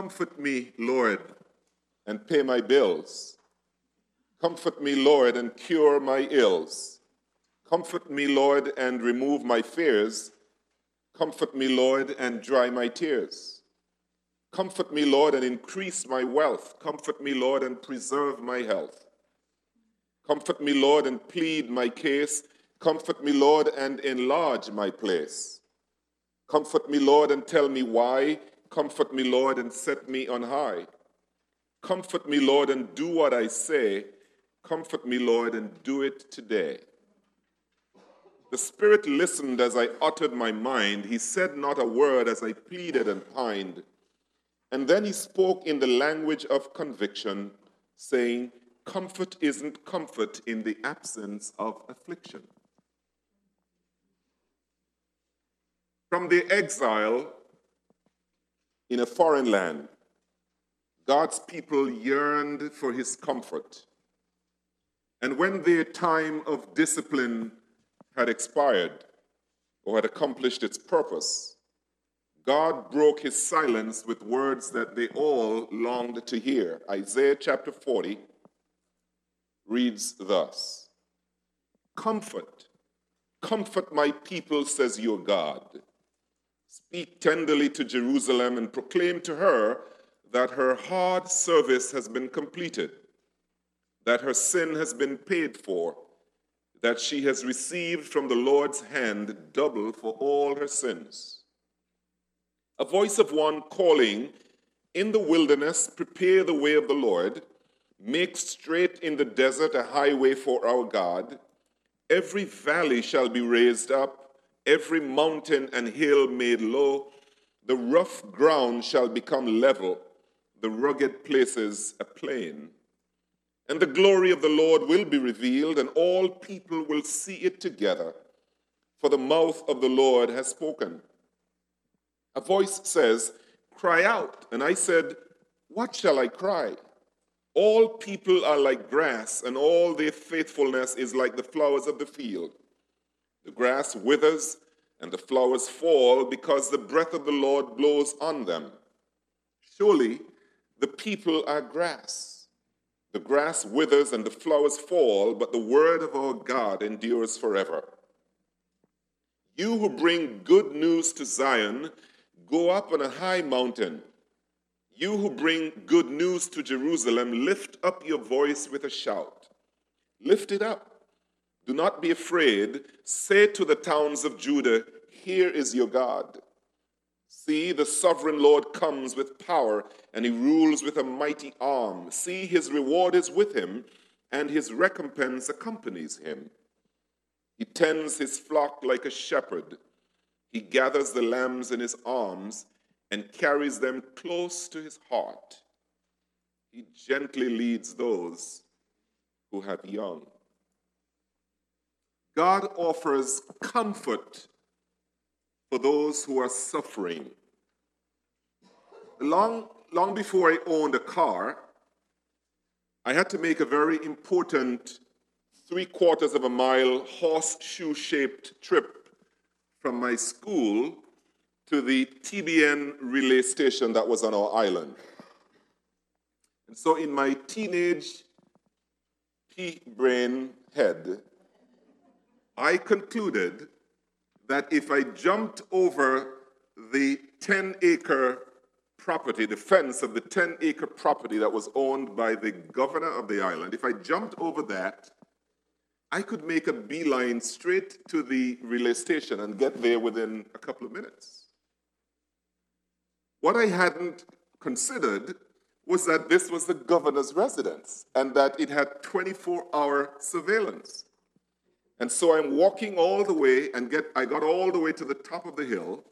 Comfort me, Lord, and pay my bills. Comfort me, Lord, and cure my ills. Comfort me, Lord, and remove my fears. Comfort me, Lord, and dry my tears. Comfort me, Lord, and increase my wealth. Comfort me, Lord, and preserve my health. Comfort me, Lord, and plead my case. Comfort me, Lord, and enlarge my place. Comfort me, Lord, and tell me why. Comfort me, Lord, and set me on high. Comfort me, Lord, and do what I say. Comfort me, Lord, and do it today. The Spirit listened as I uttered my mind. He said not a word as I pleaded and pined. And then he spoke in the language of conviction, saying, Comfort isn't comfort in the absence of affliction. From the exile in a foreign land, God's people yearned for his comfort. And when their time of discipline had expired or had accomplished its purpose, God broke his silence with words that they all longed to hear. Isaiah chapter 40 reads thus Comfort, comfort my people, says your God. Speak tenderly to Jerusalem and proclaim to her that her hard service has been completed, that her sin has been paid for, that she has received from the Lord's hand double for all her sins a voice of one calling, In the wilderness, prepare the way of the Lord, make straight in the desert a highway for our God. Every valley shall be raised up, every mountain and hill made low. The rough ground shall become level, the rugged places a plain. And the glory of the Lord will be revealed, and all people will see it together. For the mouth of the Lord has spoken. A voice says, Cry out. And I said, What shall I cry? All people are like grass, and all their faithfulness is like the flowers of the field. The grass withers, and the flowers fall because the breath of the Lord blows on them. Surely the people are grass. The grass withers and the flowers fall, but the word of our God endures forever. You who bring good news to Zion, Go up on a high mountain. You who bring good news to Jerusalem, lift up your voice with a shout. Lift it up. Do not be afraid. Say to the towns of Judah, Here is your God. See, the sovereign Lord comes with power, and he rules with a mighty arm. See, his reward is with him, and his recompense accompanies him. He tends his flock like a shepherd. He gathers the lambs in his arms and carries them close to his heart. He gently leads those who have young. God offers comfort for those who are suffering. Long, long before I owned a car, I had to make a very important three quarters of a mile horseshoe shaped trip from my school to the TBN relay station that was on our island. And so, in my teenage pea brain head, I concluded that if I jumped over the 10 acre property, the fence of the 10 acre property that was owned by the governor of the island, if I jumped over that, I could make a beeline straight to the relay station and get there within a couple of minutes. What I hadn't considered was that this was the governor's residence and that it had 24 hour surveillance. And so I'm walking all the way and get, I got all the way to the top of the hill.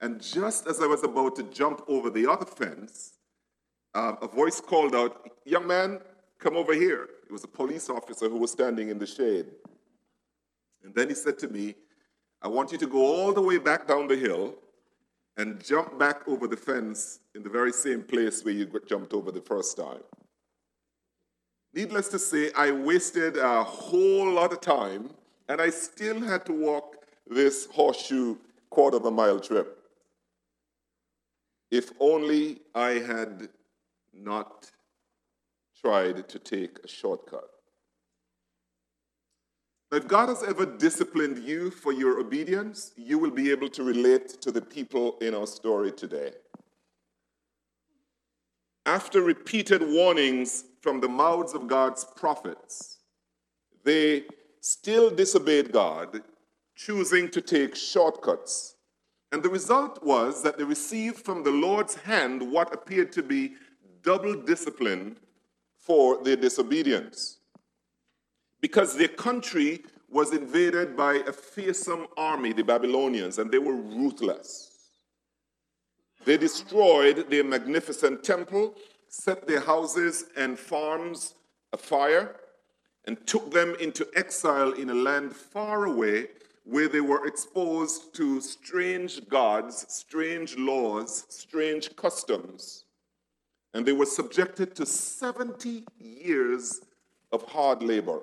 And just as I was about to jump over the other fence, uh, a voice called out, Young man, come over here. It was a police officer who was standing in the shade. And then he said to me, I want you to go all the way back down the hill and jump back over the fence in the very same place where you jumped over the first time. Needless to say, I wasted a whole lot of time and I still had to walk this horseshoe quarter of a mile trip. If only I had not tried to take a shortcut. If God has ever disciplined you for your obedience, you will be able to relate to the people in our story today. After repeated warnings from the mouths of God's prophets, they still disobeyed God, choosing to take shortcuts. And the result was that they received from the Lord's hand what appeared to be double discipline for their disobedience. Because their country was invaded by a fearsome army, the Babylonians, and they were ruthless. They destroyed their magnificent temple, set their houses and farms afire, and took them into exile in a land far away where they were exposed to strange gods, strange laws, strange customs. And they were subjected to 70 years of hard labor.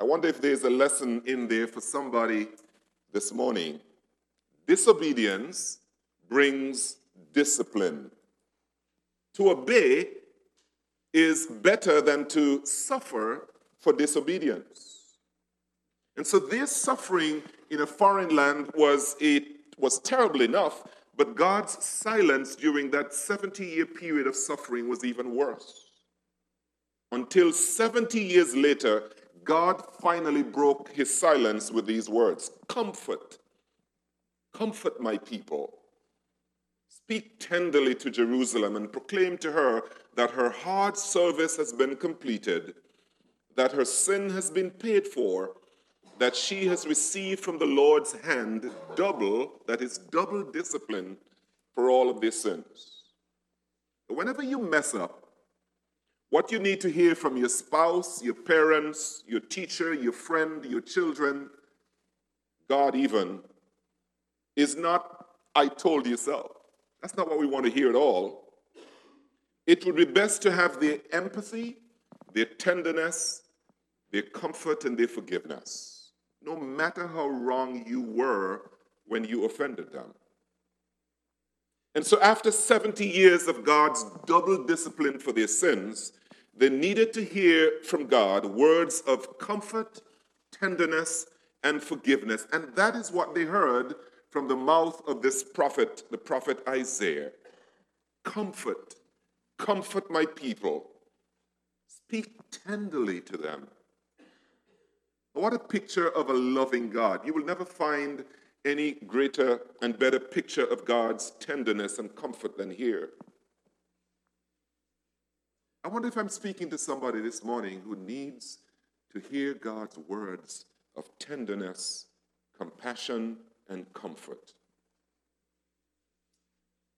I wonder if there's a lesson in there for somebody this morning. Disobedience brings discipline. To obey is better than to suffer for disobedience. And so their suffering in a foreign land was, it was terrible enough, but God's silence during that 70 year period of suffering was even worse. Until 70 years later, God finally broke his silence with these words Comfort, comfort my people. Speak tenderly to Jerusalem and proclaim to her that her hard service has been completed, that her sin has been paid for, that she has received from the Lord's hand double, that is, double discipline for all of their sins. Whenever you mess up, what you need to hear from your spouse, your parents, your teacher, your friend, your children, God even, is not, I told you so. That's not what we want to hear at all. It would be best to have their empathy, their tenderness, their comfort, and their forgiveness, no matter how wrong you were when you offended them. And so, after 70 years of God's double discipline for their sins, they needed to hear from God words of comfort, tenderness, and forgiveness. And that is what they heard from the mouth of this prophet, the prophet Isaiah. Comfort, comfort my people. Speak tenderly to them. What a picture of a loving God. You will never find any greater and better picture of God's tenderness and comfort than here. I wonder if I'm speaking to somebody this morning who needs to hear God's words of tenderness, compassion, and comfort.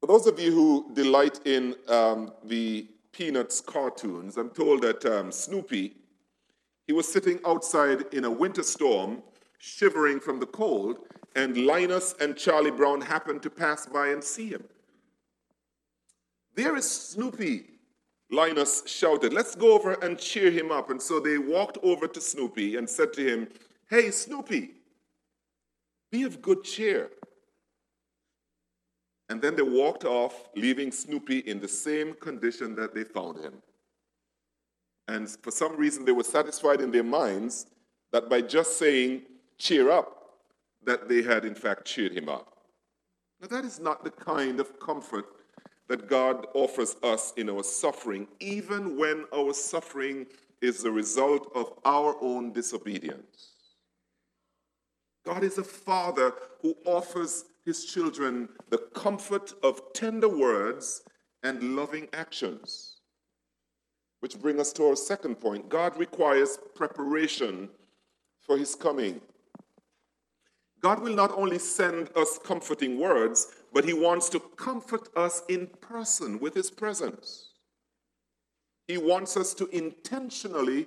For those of you who delight in um, the Peanuts cartoons, I'm told that um, Snoopy, he was sitting outside in a winter storm, shivering from the cold, and Linus and Charlie Brown happened to pass by and see him. There is Snoopy, Linus shouted, Let's go over and cheer him up. And so they walked over to Snoopy and said to him, Hey, Snoopy, be of good cheer. And then they walked off, leaving Snoopy in the same condition that they found him. And for some reason, they were satisfied in their minds that by just saying, cheer up, that they had in fact cheered him up. Now, that is not the kind of comfort that God offers us in our suffering, even when our suffering is the result of our own disobedience. God is a father who offers his children the comfort of tender words and loving actions. Which brings us to our second point God requires preparation for his coming. God will not only send us comforting words, but He wants to comfort us in person with His presence. He wants us to intentionally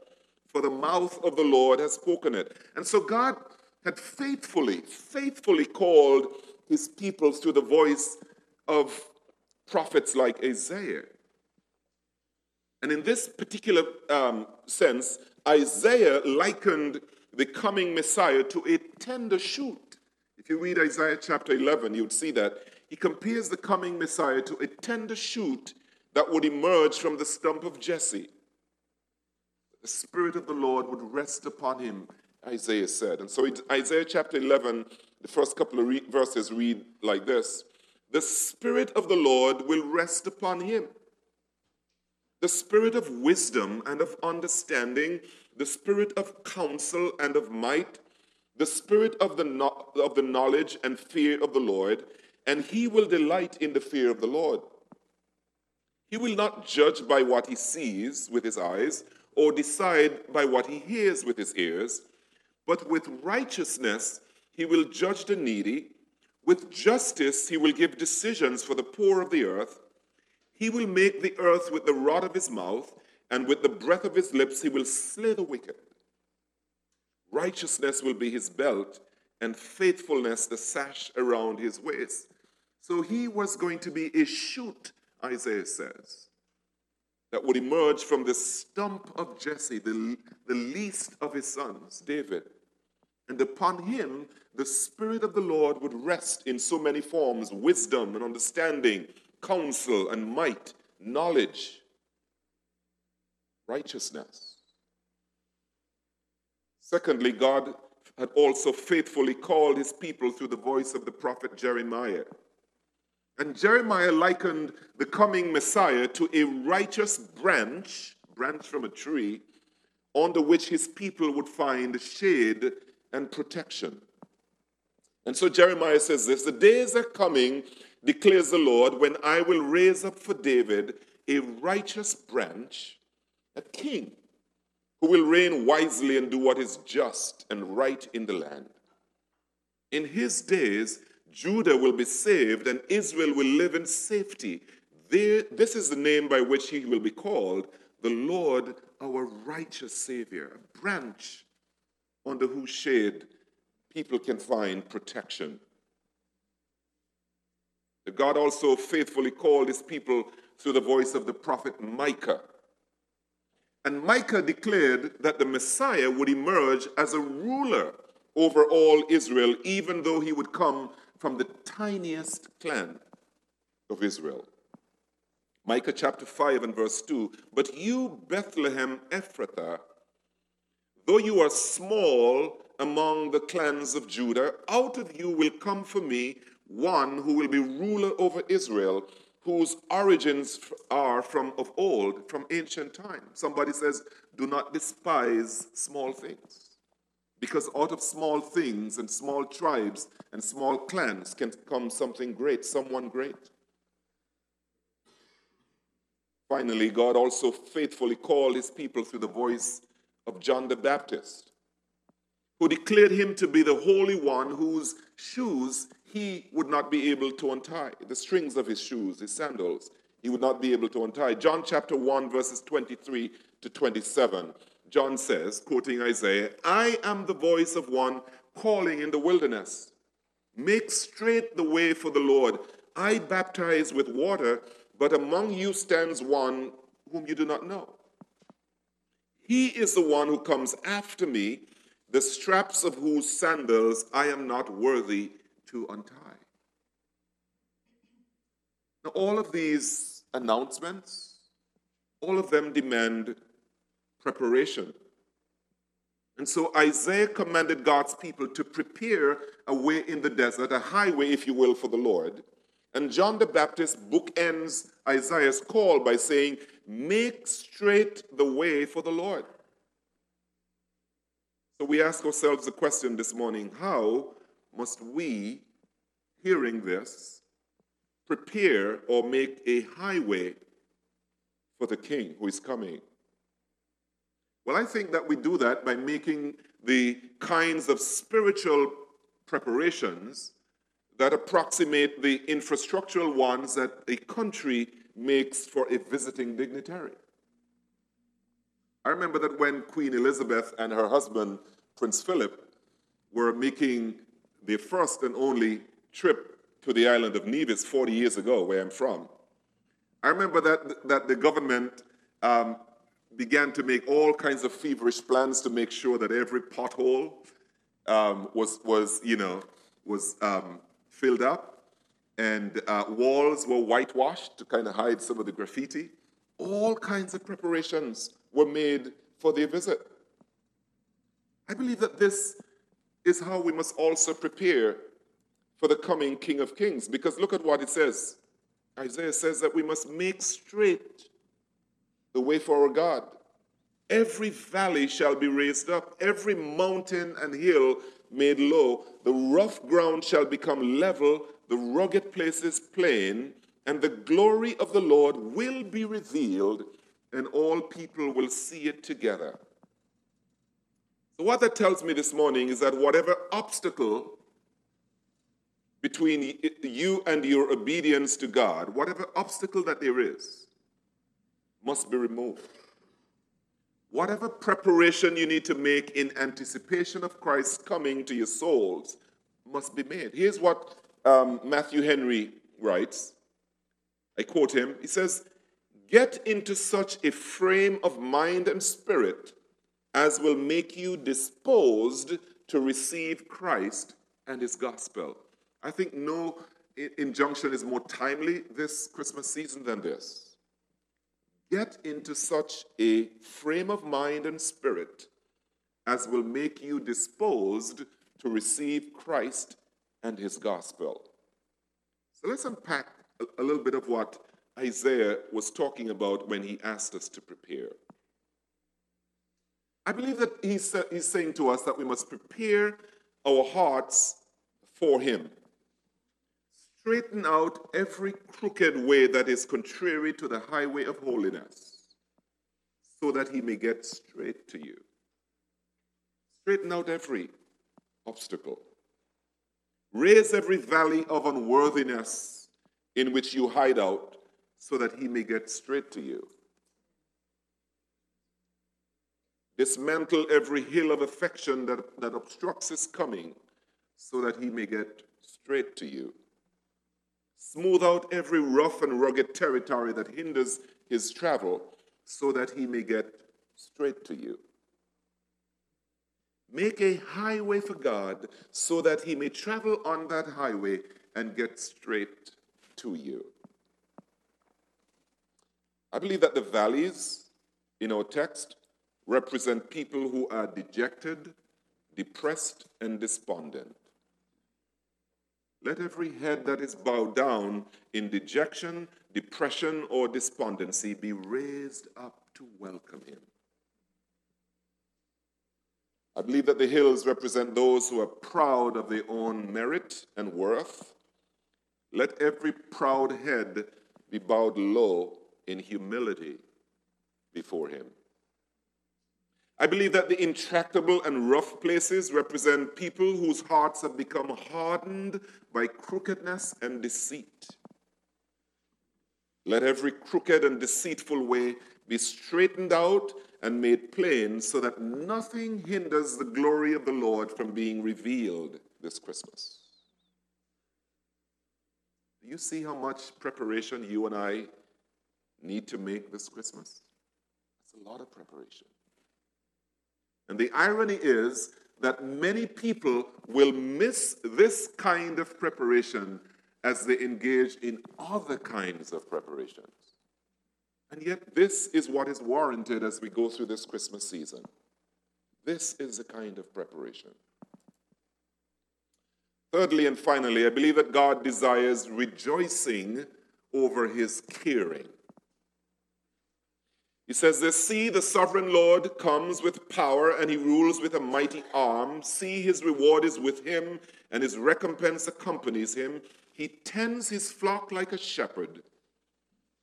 for the mouth of the Lord has spoken it. And so God had faithfully, faithfully called his people through the voice of prophets like Isaiah. And in this particular um, sense, Isaiah likened the coming Messiah to a tender shoot. If you read Isaiah chapter 11, you would see that. He compares the coming Messiah to a tender shoot that would emerge from the stump of Jesse. The Spirit of the Lord would rest upon him, Isaiah said. And so Isaiah chapter 11, the first couple of re- verses read like this The Spirit of the Lord will rest upon him the spirit of wisdom and of understanding, the spirit of counsel and of might, the spirit of the, no- of the knowledge and fear of the Lord, and he will delight in the fear of the Lord. He will not judge by what he sees with his eyes or decide by what he hears with his ears, but with righteousness he will judge the needy. With justice he will give decisions for the poor of the earth. He will make the earth with the rod of his mouth, and with the breath of his lips he will slay the wicked. Righteousness will be his belt, and faithfulness the sash around his waist. So he was going to be a shoot, Isaiah says, that would emerge from the stump of Jesse, the, the least of his sons, David. And upon him, the Spirit of the Lord would rest in so many forms wisdom and understanding, counsel and might, knowledge, righteousness. Secondly, God had also faithfully called his people through the voice of the prophet Jeremiah. And Jeremiah likened the coming Messiah to a righteous branch, branch from a tree, under which his people would find shade and protection. And so Jeremiah says this The days are coming declares the Lord, when I will raise up for David a righteous branch, a king, who will reign wisely and do what is just and right in the land. In his days, Judah will be saved and Israel will live in safety. This is the name by which he will be called the Lord, our righteous Savior, a branch under whose shade people can find protection. God also faithfully called his people through the voice of the prophet Micah. And Micah declared that the Messiah would emerge as a ruler over all Israel, even though he would come from the tiniest clan of Israel. Micah chapter 5 and verse 2 But you, Bethlehem Ephrathah, though you are small among the clans of Judah, out of you will come for me one who will be ruler over Israel, whose origins are from of old, from ancient times. Somebody says, Do not despise small things. Because out of small things and small tribes and small clans can come something great, someone great. Finally, God also faithfully called his people through the voice of John the Baptist, who declared him to be the Holy One whose shoes he would not be able to untie the strings of his shoes, his sandals. He would not be able to untie. John chapter 1, verses 23 to 27. John says, quoting Isaiah, I am the voice of one calling in the wilderness. Make straight the way for the Lord. I baptize with water, but among you stands one whom you do not know. He is the one who comes after me, the straps of whose sandals I am not worthy to untie. Now, all of these announcements, all of them demand preparation. And so Isaiah commanded God's people to prepare a way in the desert, a highway, if you will, for the Lord. And John the Baptist bookends Isaiah's call by saying, Make straight the way for the Lord. So we ask ourselves the question this morning how must we, hearing this, prepare or make a highway for the king who is coming? Well, I think that we do that by making the kinds of spiritual preparations that approximate the infrastructural ones that a country makes for a visiting dignitary. I remember that when Queen Elizabeth and her husband, Prince Philip, were making their first and only trip to the island of Nevis 40 years ago, where I'm from, I remember that, that the government um, began to make all kinds of feverish plans to make sure that every pothole um, was, was, you know, was um, filled up, and uh, walls were whitewashed to kind of hide some of the graffiti. All kinds of preparations were made for their visit. I believe that this is how we must also prepare for the coming King of Kings, because look at what it says. Isaiah says that we must make straight the way for our God. Every valley shall be raised up, every mountain and hill made low. The rough ground shall become level, the rugged places plain, and the glory of the Lord will be revealed, and all people will see it together. So, what that tells me this morning is that whatever obstacle between you and your obedience to God, whatever obstacle that there is, must be removed. Whatever preparation you need to make in anticipation of Christ's coming to your souls must be made. Here's what um, Matthew Henry writes. I quote him. He says, Get into such a frame of mind and spirit as will make you disposed to receive Christ and his gospel. I think no injunction is more timely this Christmas season than this get into such a frame of mind and spirit as will make you disposed to receive Christ and his gospel. So let's unpack a little bit of what Isaiah was talking about when he asked us to prepare. I believe that he's, he's saying to us that we must prepare our hearts for him straighten out every crooked way that is contrary to the highway of holiness, so that he may get straight to you. Straighten out every obstacle. Raise every valley of unworthiness in which you hide out, so that he may get straight to you. Dismantle every hill of affection that, that obstructs his coming, so that he may get straight to you. Smooth out every rough and rugged territory that hinders his travel so that he may get straight to you. Make a highway for God so that he may travel on that highway and get straight to you. I believe that the valleys in our text represent people who are dejected, depressed, and despondent. Let every head that is bowed down in dejection, depression, or despondency be raised up to welcome him. I believe that the hills represent those who are proud of their own merit and worth. Let every proud head be bowed low in humility before him. I believe that the intractable and rough places represent people whose hearts have become hardened by crookedness and deceit. Let every crooked and deceitful way be straightened out and made plain so that nothing hinders the glory of the Lord from being revealed this Christmas. Do you see how much preparation you and I need to make this Christmas? It's a lot of preparation. And the irony is that many people will miss this kind of preparation as they engage in other kinds of preparations. And yet, this is what is warranted as we go through this Christmas season. This is the kind of preparation. Thirdly and finally, I believe that God desires rejoicing over his caring. He says this See, the sovereign Lord comes with power and he rules with a mighty arm. See, his reward is with him and his recompense accompanies him. He tends his flock like a shepherd.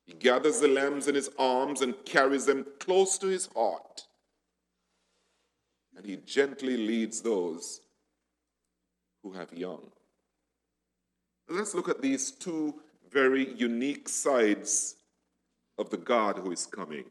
He gathers the lambs in his arms and carries them close to his heart. And he gently leads those who have young. Let's look at these two very unique sides of the God who is coming.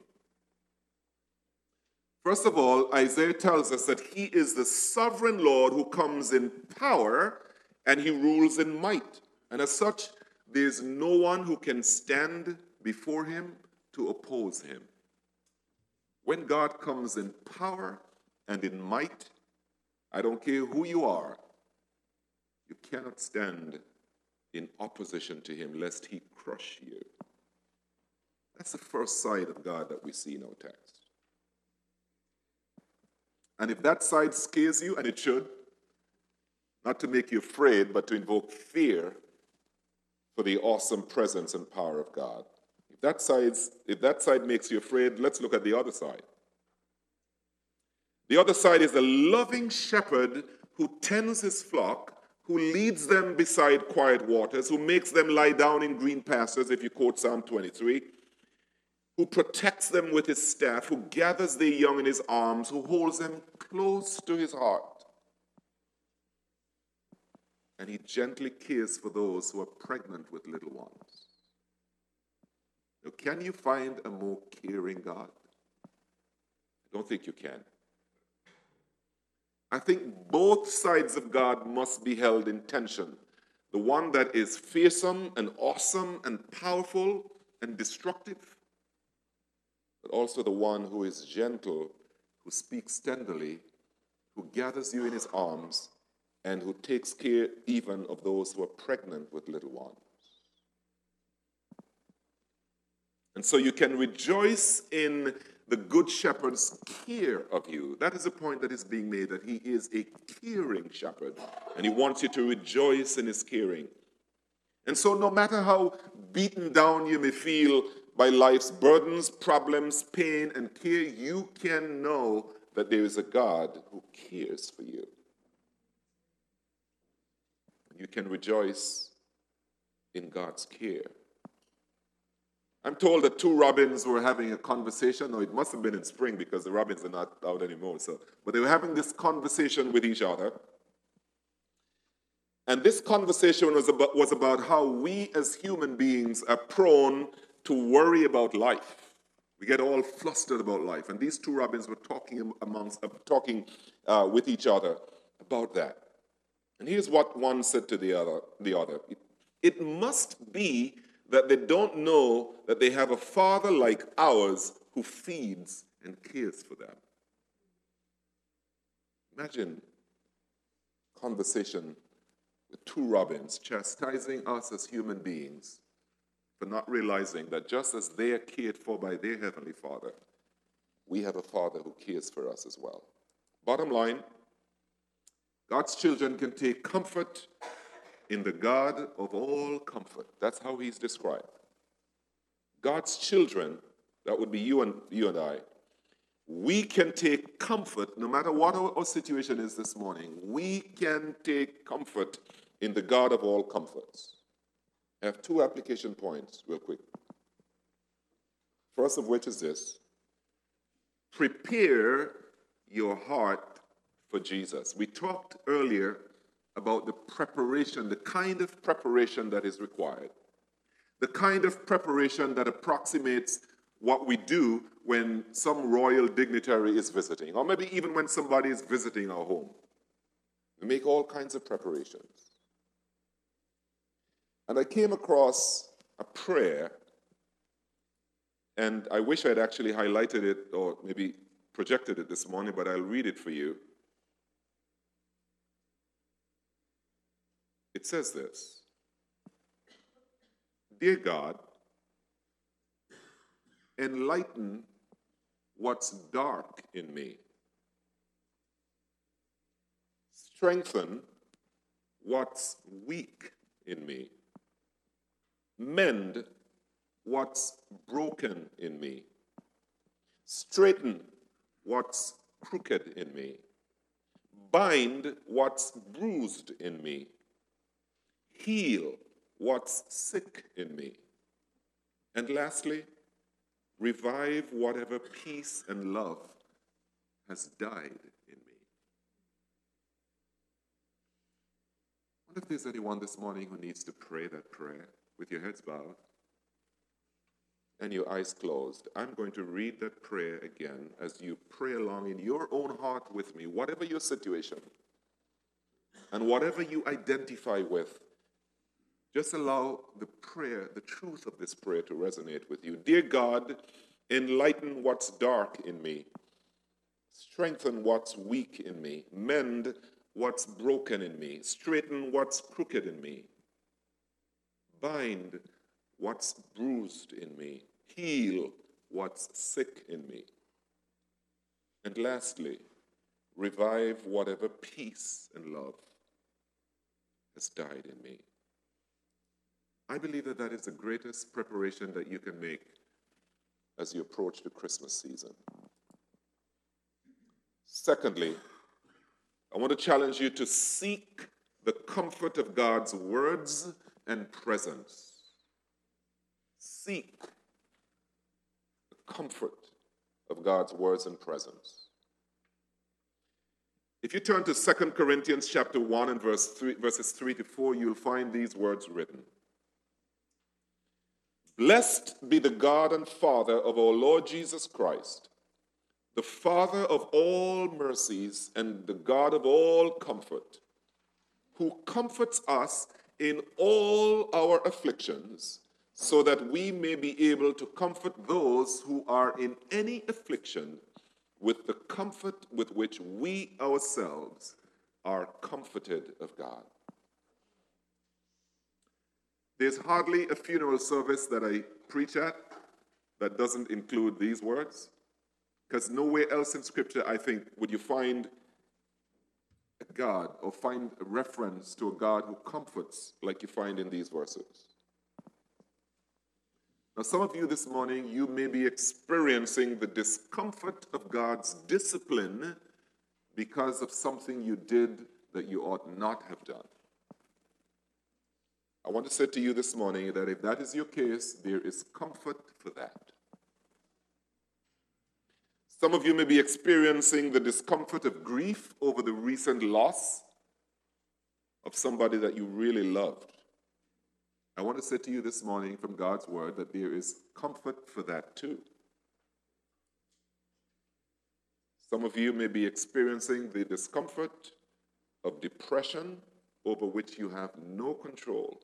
First of all, Isaiah tells us that he is the sovereign Lord who comes in power and he rules in might. And as such, there's no one who can stand before him to oppose him. When God comes in power and in might, I don't care who you are, you cannot stand in opposition to him lest he crush you. That's the first side of God that we see in our text. And if that side scares you, and it should, not to make you afraid, but to invoke fear for the awesome presence and power of God. If that, side's, if that side makes you afraid, let's look at the other side. The other side is the loving shepherd who tends his flock, who leads them beside quiet waters, who makes them lie down in green pastures, if you quote Psalm 23, who protects them with his staff, who gathers the young in his arms, who holds them close to his heart. And he gently cares for those who are pregnant with little ones. Now, can you find a more caring God? I don't think you can. I think both sides of God must be held in tension. The one that is fearsome and awesome and powerful and destructive, but also the one who is gentle, who speaks tenderly, who gathers you in his arms, and who takes care even of those who are pregnant with little ones. And so you can rejoice in the good shepherd's care of you. That is a point that is being made that he is a caring shepherd, and he wants you to rejoice in his caring. And so, no matter how beaten down you may feel by life's burdens, problems, pain, and care, you can know that there is a God who cares for you. You can rejoice in God's care. I'm told that two robins were having a conversation, or it must have been in spring because the robins are not out anymore. So, but they were having this conversation with each other. And this conversation was about, was about how we as human beings are prone to worry about life. We get all flustered about life. And these two robins were talking amongst, uh, talking uh, with each other about that. And here's what one said to the other. The other. It, it must be that they don't know that they have a father like ours who feeds and cares for them. Imagine conversation with two robins chastising us as human beings for not realizing that just as they are cared for by their Heavenly Father, we have a Father who cares for us as well. Bottom line God's children can take comfort in the God of all comfort. That's how he's described. God's children, that would be you and, you and I, we can take comfort no matter what our, our situation is this morning. We can take comfort in the God of all comforts. I have two application points, real quick. First of which is this prepare your heart for Jesus. We talked earlier about the preparation, the kind of preparation that is required, the kind of preparation that approximates what we do when some royal dignitary is visiting, or maybe even when somebody is visiting our home. We make all kinds of preparations. And I came across a prayer, and I wish I'd actually highlighted it or maybe projected it this morning, but I'll read it for you. It says this Dear God, enlighten what's dark in me, strengthen what's weak in me mend what's broken in me, straighten what's crooked in me, bind what's bruised in me, heal what's sick in me, and lastly, revive whatever peace and love has died in me. I wonder if there's anyone this morning who needs to pray that prayer with your heads bowed. and your eyes closed, I'm going to read that prayer again as you pray along in your own heart with me, whatever your situation and whatever you identify with. Just allow the prayer, the truth of this prayer to resonate with you. Dear God, enlighten what's dark in me, strengthen what's weak in me, mend what's broken in me, straighten what's crooked in me, bind what's bruised in me, heal what's sick in me. And lastly, revive whatever peace and love has died in me. I believe that that is the greatest preparation that you can make as you approach the Christmas season. Secondly, I want to challenge you to seek the comfort of God's words and presence. Seek the comfort of God's words and presence. If you turn to 2 Corinthians chapter 1 and verse 3, verses 3 to 4, you'll find these words written. Blessed be the God and Father of our Lord Jesus Christ the Father of all mercies and the God of all comfort, who comforts us in all our afflictions, so that we may be able to comfort those who are in any affliction with the comfort with which we ourselves are comforted of God. There's hardly a funeral service that I preach at that doesn't include these words. Because nowhere else in Scripture, I think, would you find a God or find a reference to a God who comforts like you find in these verses. Now, some of you this morning, you may be experiencing the discomfort of God's discipline because of something you did that you ought not have done. I want to say to you this morning that if that is your case, there is comfort for that. Some of you may be experiencing the discomfort of grief over the recent loss of somebody that you really loved. I want to say to you this morning from God's word that there is comfort for that too. Some of you may be experiencing the discomfort of depression over which you have no control.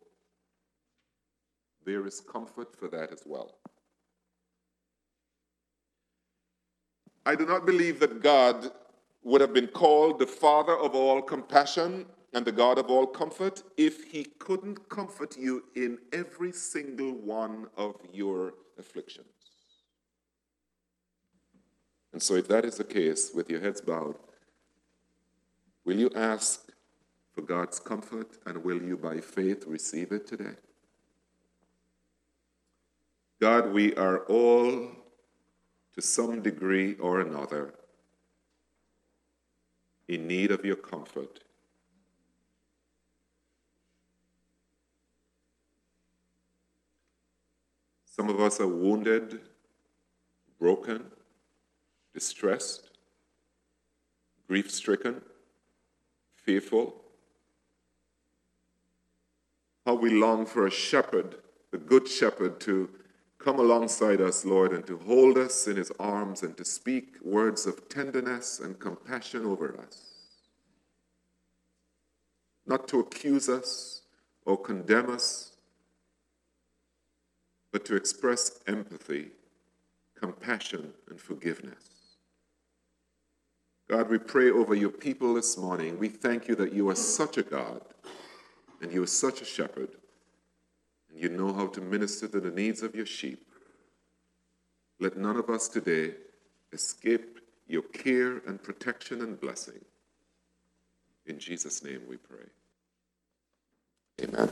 There is comfort for that as well. I do not believe that God would have been called the Father of all compassion and the God of all comfort if he couldn't comfort you in every single one of your afflictions. And so, if that is the case, with your heads bowed, will you ask for God's comfort and will you, by faith, receive it today? God, we are all to some degree or another in need of your comfort. Some of us are wounded, broken, distressed, grief stricken, fearful. How we long for a shepherd, the good shepherd, to come alongside us, Lord, and to hold us in his arms and to speak words of tenderness and compassion over us. Not to accuse us or condemn us, but to express empathy, compassion, and forgiveness. God, we pray over your people this morning. We thank you that you are such a God and you are such a shepherd and you know how to minister to the needs of your sheep. Let none of us today escape your care and protection and blessing. In Jesus' name we pray. Amen.